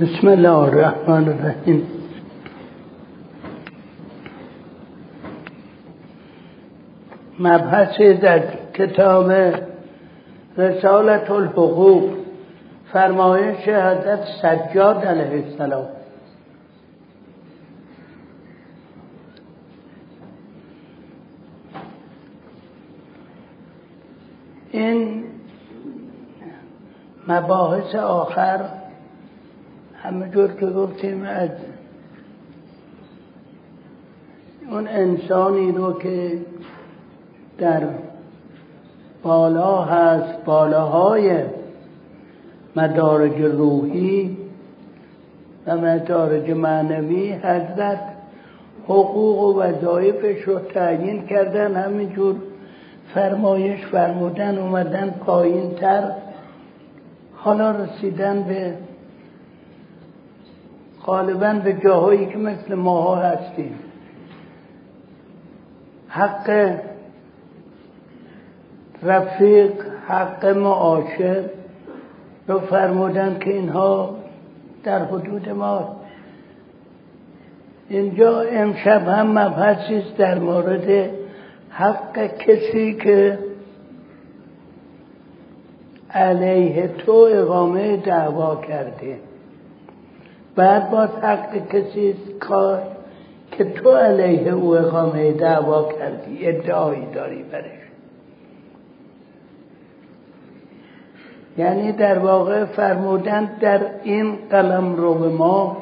بسم الله الرحمن الرحیم. مبحثی در کتاب رسالت الحقوق فرمایش حضرت سجاد علیه السلام. این مباحث آخر همه که گفتیم از اون انسانی رو که در بالا هست بالاهای مدارج روحی و مدارج معنوی حضرت حقوق و وظایفش رو تعیین کردن همینجور فرمایش فرمودن اومدن پایین تر حالا رسیدن به غالبا به جاهایی که مثل ماها هستیم. حق رفیق حق معاشر رو فرمودن که اینها در حدود ما. اینجا امشب هم مبحثی است در مورد حق کسی که علیه تو اقامه دعوا کرده. بعد باز حق کسی کار که تو علیه او اقامه دعوا کردی ادعایی داری برش. یعنی در واقع فرمودن در این قلم رو ما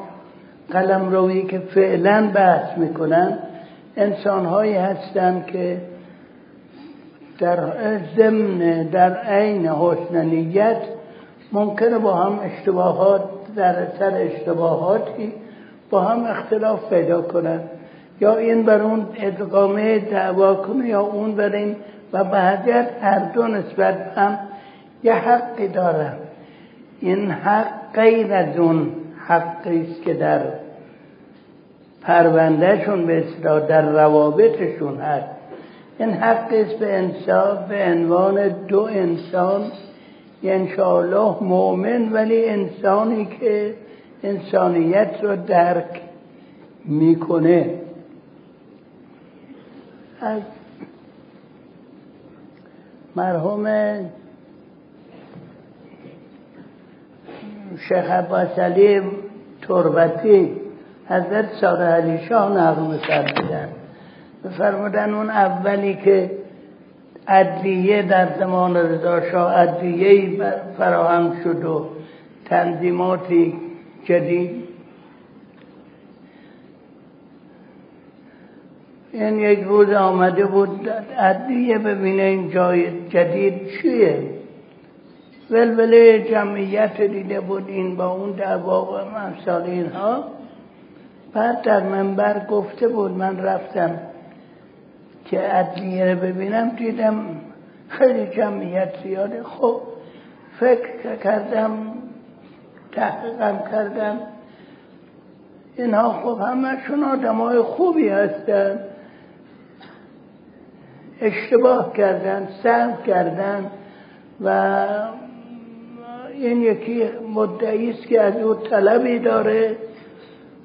قلم روی که فعلا بحث می‌کنن انسان هایی هستند که در ضمن در عین حسن نیت ممکنه با هم اشتباهات در سر اشتباهاتی با هم اختلاف پیدا کنند. یا این بر اون ادغامه دعوا کنه یا اون بر این و بعدیت هر دو نسبت هم یه حقی دارن. این حق غیر از اون حقی است که در پروندهشون به اصطلاح در روابطشون هست. این حق است به انصاف به عنوان دو انسان انشاءالله مؤمن ولی انسانی که انسانیت رو درک می‌کنه. از مرحوم شیخ عباس علی تربتی حضرت ساره علی شاه نقل کردن فرمودن اون اولی که ادویه در زمان رضا شاه ادویه فراهم شد و تنظیماتی جدید. این یک روز آمده بود ادویه ببینه این جای جدید چیه. ولوله جمعیت دیده بود این با اون دعوا و امثال اینها. بعد در منبر گفته بود من رفتم که عدلیه رو ببینم دیدم خیلی جمعیت زیاده. خب فکر کردم تحقیقم کردم. اینها خب همشون آدم های خوبی هستن. اشتباه کردن سهم کردن و این یکی مدعی است که از او طلبی داره.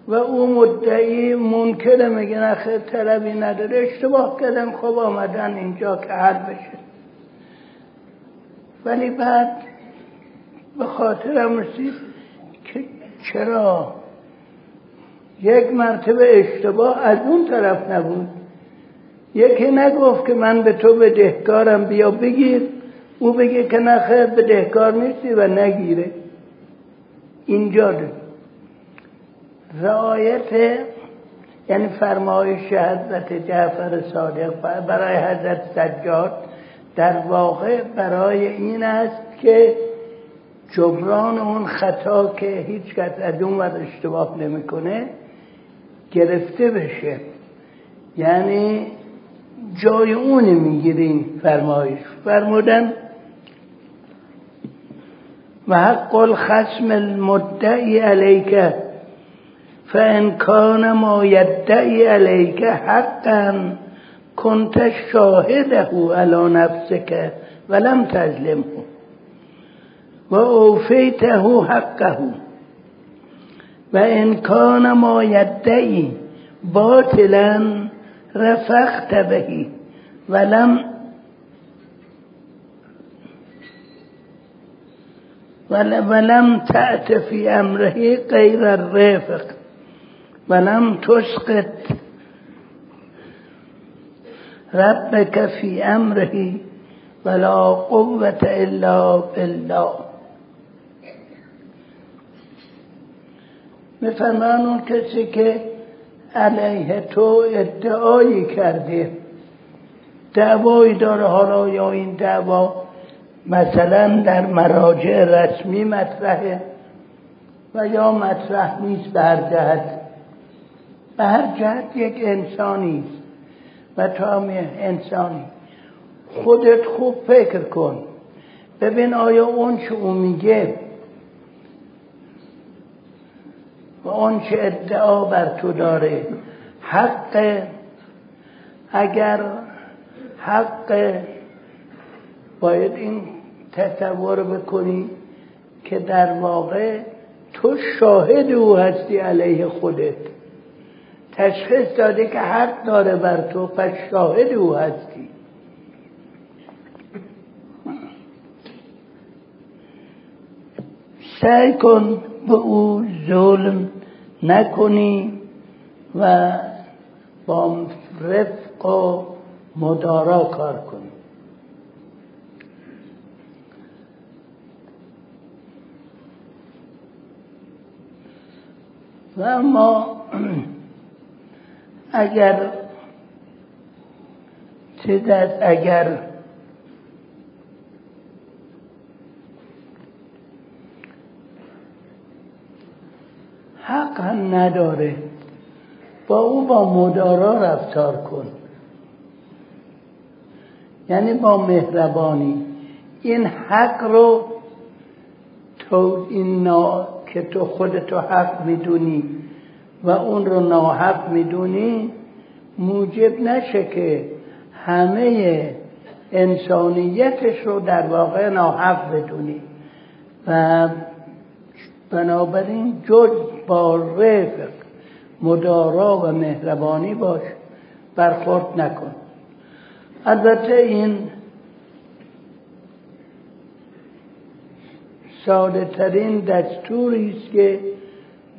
و او مدعی منکر میگه نخیر طلبی نداره. اشتباه کردم خب آمدن اینجا که حل بشه. ولی بعد به خاطرم رسید که چرا؟ یک مرتبه اشتباه از اون طرف نبود. یکی نگفت که من به تو بدهکارم بیا بگیر. او بگه که نخیر بدهکار نیستی و نگیره. اینجا ده. رعایت یعنی فرمایش حضرت جعفر صادق برای حضرت سجاد در واقع برای این است که جبران اون خطا که هیچ کس از اون ور اشتباه نمی‌کنه گرفته بشه. یعنی جای اون می‌گیریم فرمایش. فرمودن و حق الخصم المدعی علیکه فان کان ما یدعی علیک حقا کنت شاهده علی نفسك ولم تظلمه. و اوفیته حقه. و انکان ما یدعی باطلا رفقت بهی ولم ولم تأت في أمره غير الرفق. ولم تسقط. ربك في أمره ولا قوة إلا بالله. میفرمان اون کسی که علیه تو ادعایی کرده دعوایی داره حالا یا این دعوا مثلا در مراجع رسمی مطرحه و یا مطرح نیست به جهت. به هر جهت یک انسانی و تو هم انسانی. خودت خوب فکر کن. ببین آیا اون چه او میگه و اون چه ادعا بر تو داره حق اگر حق باید این تصور بکنی که در واقع تو شاهد او هستی علیه خودت. تشخیص داده که حق داره بر تو پس شاهد او هستی. سعی کن به او ظلم نکنی و با رفق و مدارا کار کنی. و اما اگر چه اگر حق هم نداره با او با مدارا رفتار کن. یعنی با مهربانی. این حق رو تو این نا... که تو خودتو حق می‌دونی. و اون رو ناحق می‌دونی موجب نشه که همه انسانیتش رو در واقع ناحق بدونی. و بنابراین جز با رفق مدارا و مهربانی باش برخورد نکن. البته این ساده ترین دستوری است که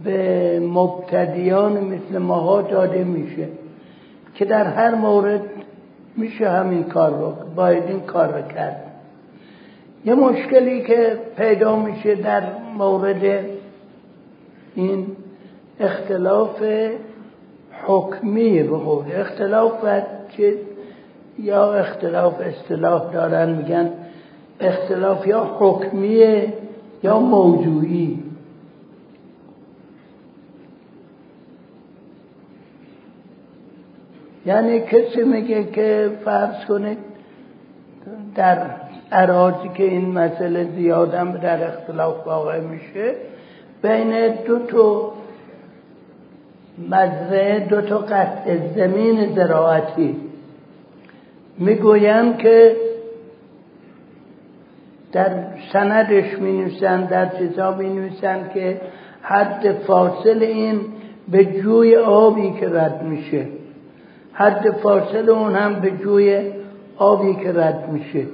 به مبتدیان مثل ماها داده میشه که در هر مورد میشه همین کار رو باید این کار رو کرد. یه مشکلی که پیدا میشه در مورد این اختلاف حکمی قول اختلاف چه یا اختلاف اصطلاح دارن میگن اختلاف یا حکمیه یا موضوعی. یعنی کسی میگه که فرض کنید در عراضی که این مسئله زیادم در اختلاف واقع میشه بین دو تا مزرعه دو تا قطع زمین زراعتی می‌گویم که در سندش می نویسن در چیزا می نویسن که حد فاصل این به جوی آبی که رد میشه. حد فاصل اون هم به جوی آبی که رد میشه.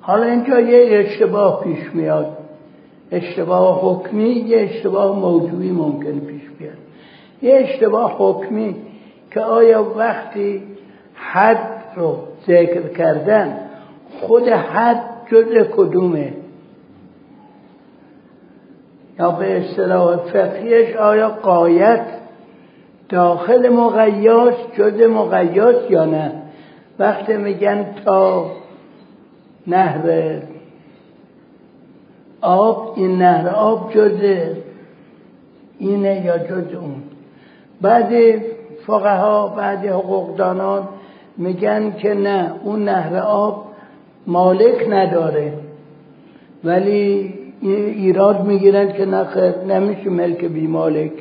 حالا اینجا یه اشتباه پیش میاد. اشتباه حکمی یه اشتباه موضوعی ممکن پیش بیاد. یه اشتباه حکمی که آیا وقتی حد رو ذکر کردن خود حد جز کدومه؟ یا به اصطلاح فقهیش آیا قایت داخل مقیاس جز مقیاس یا نه؟ وقتی میگن تا نهر آب این نهر آب جز اینه یا جز اون؟ بعضی فقها بعضی حقوقدانان میگن که نه اون نهر آب مالک نداره. ولی ایراد می‌گیرن که نخیر نمیشه ملک بی مالک.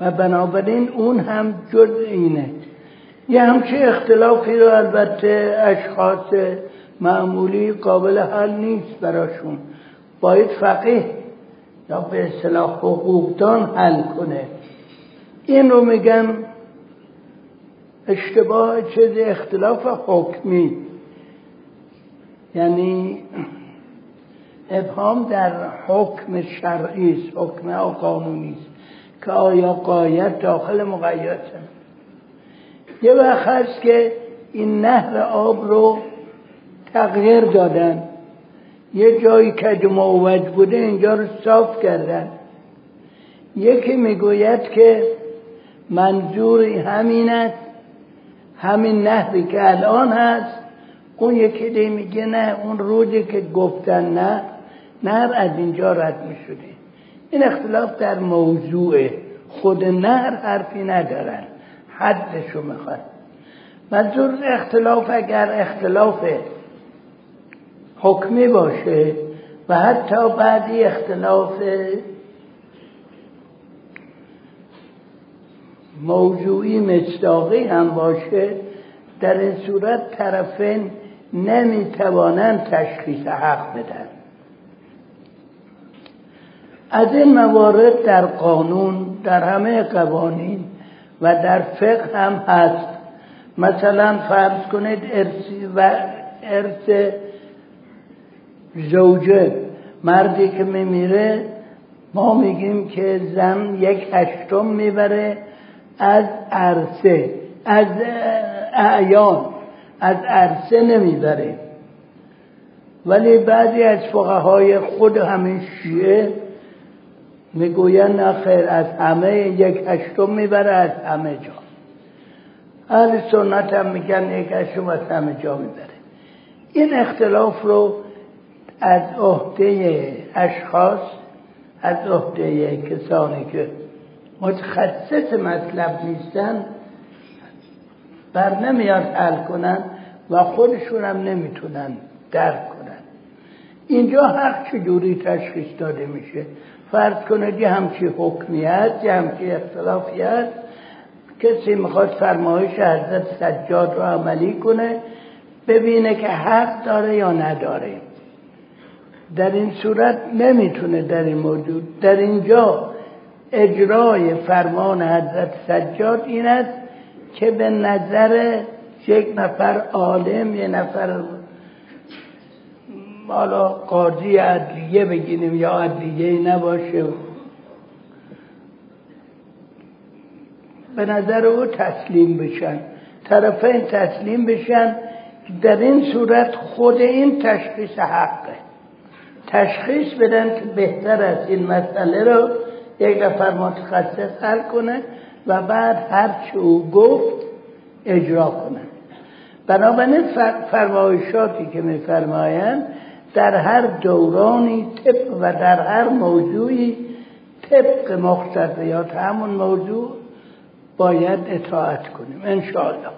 و بنابراین اون هم جز اینه. یه همچه اختلافی رو البته اشخاص معمولی قابل حل نیست براشون. باید فقیه یا به اصطلاح حقوقدان حل کنه. این رو میگن اشتباه چیز اختلاف حکمی. یعنی ابهام در حکم شرعی است حکم قانونی است که آیا قایت داخل مقید یه وقت هست که این نهر آب رو تغییر دادن. یه جایی که موج بوده اینجا رو صاف کردن. یکی می‌گوید که منظور همین است همین نهری که الان هست. اون یکی دی میگه نه اون روزی که گفتن نه نهر از اینجا رد می‌شده. این اختلاف در موضوع خود نهر حرفی ندارن. حدشو می‌خواد. منظور اختلاف اگر اختلاف حکمی باشه و حتی بعدی اختلاف موضوعی مصداقی هم باشه در این صورت طرفین نمی‌توانند تشخیص حق بدن. از این موارد در قانون در همه قوانین و در فقه هم هست. مثلا فرض کنید ارسی و ارث زوجه مردی که میمیره ما میگیم که زن یک هشتم می‌بره از عرصه از اعیان از عرصه نمی‌بره. ولی بعضی از فقهای خود همین شیعه می‌گوین نه خیر از همه یک هشتم می‌بره از همه جا. اهل سنت هم میگن یک هشتم از همه جا می‌بره. این اختلاف رو از عهده اشخاص از عهده کسانی که متخصص مطلب نیستن بر نمیاد حل کنن و خودشون هم نمی‌تونن درک کنن. اینجا حق چجوری تشخیص داده میشه فرض کنید یه همچی حکمیت یه همچی اختلافیت کسی می‌خواد فرمایش حضرت سجاد رو عملی کنه ببینه که حق داره یا نداره. در این صورت نمی‌تونه در این موجود در اینجا اجرای فرمان حضرت سجاد این است که به نظر یک نفر عالم یه نفر حالا قاضی عدلیه بگیریم یا عدلیه نباشه. به نظر او تسلیم بشن. طرفین تسلیم بشن در این صورت خود این تشخیص حقه. تشخیص بدن که بهتر است. این مسئله رو یک نفر متخصص حل کنه و بعد هر چه او گفت اجرا کنه. بنابراین فرمایشاتی که میفرمایند در هر دورانی طبق و در هر موضوعی طبق مقتضیات همون موضوع باید اطاعت کنیم انشاءالله.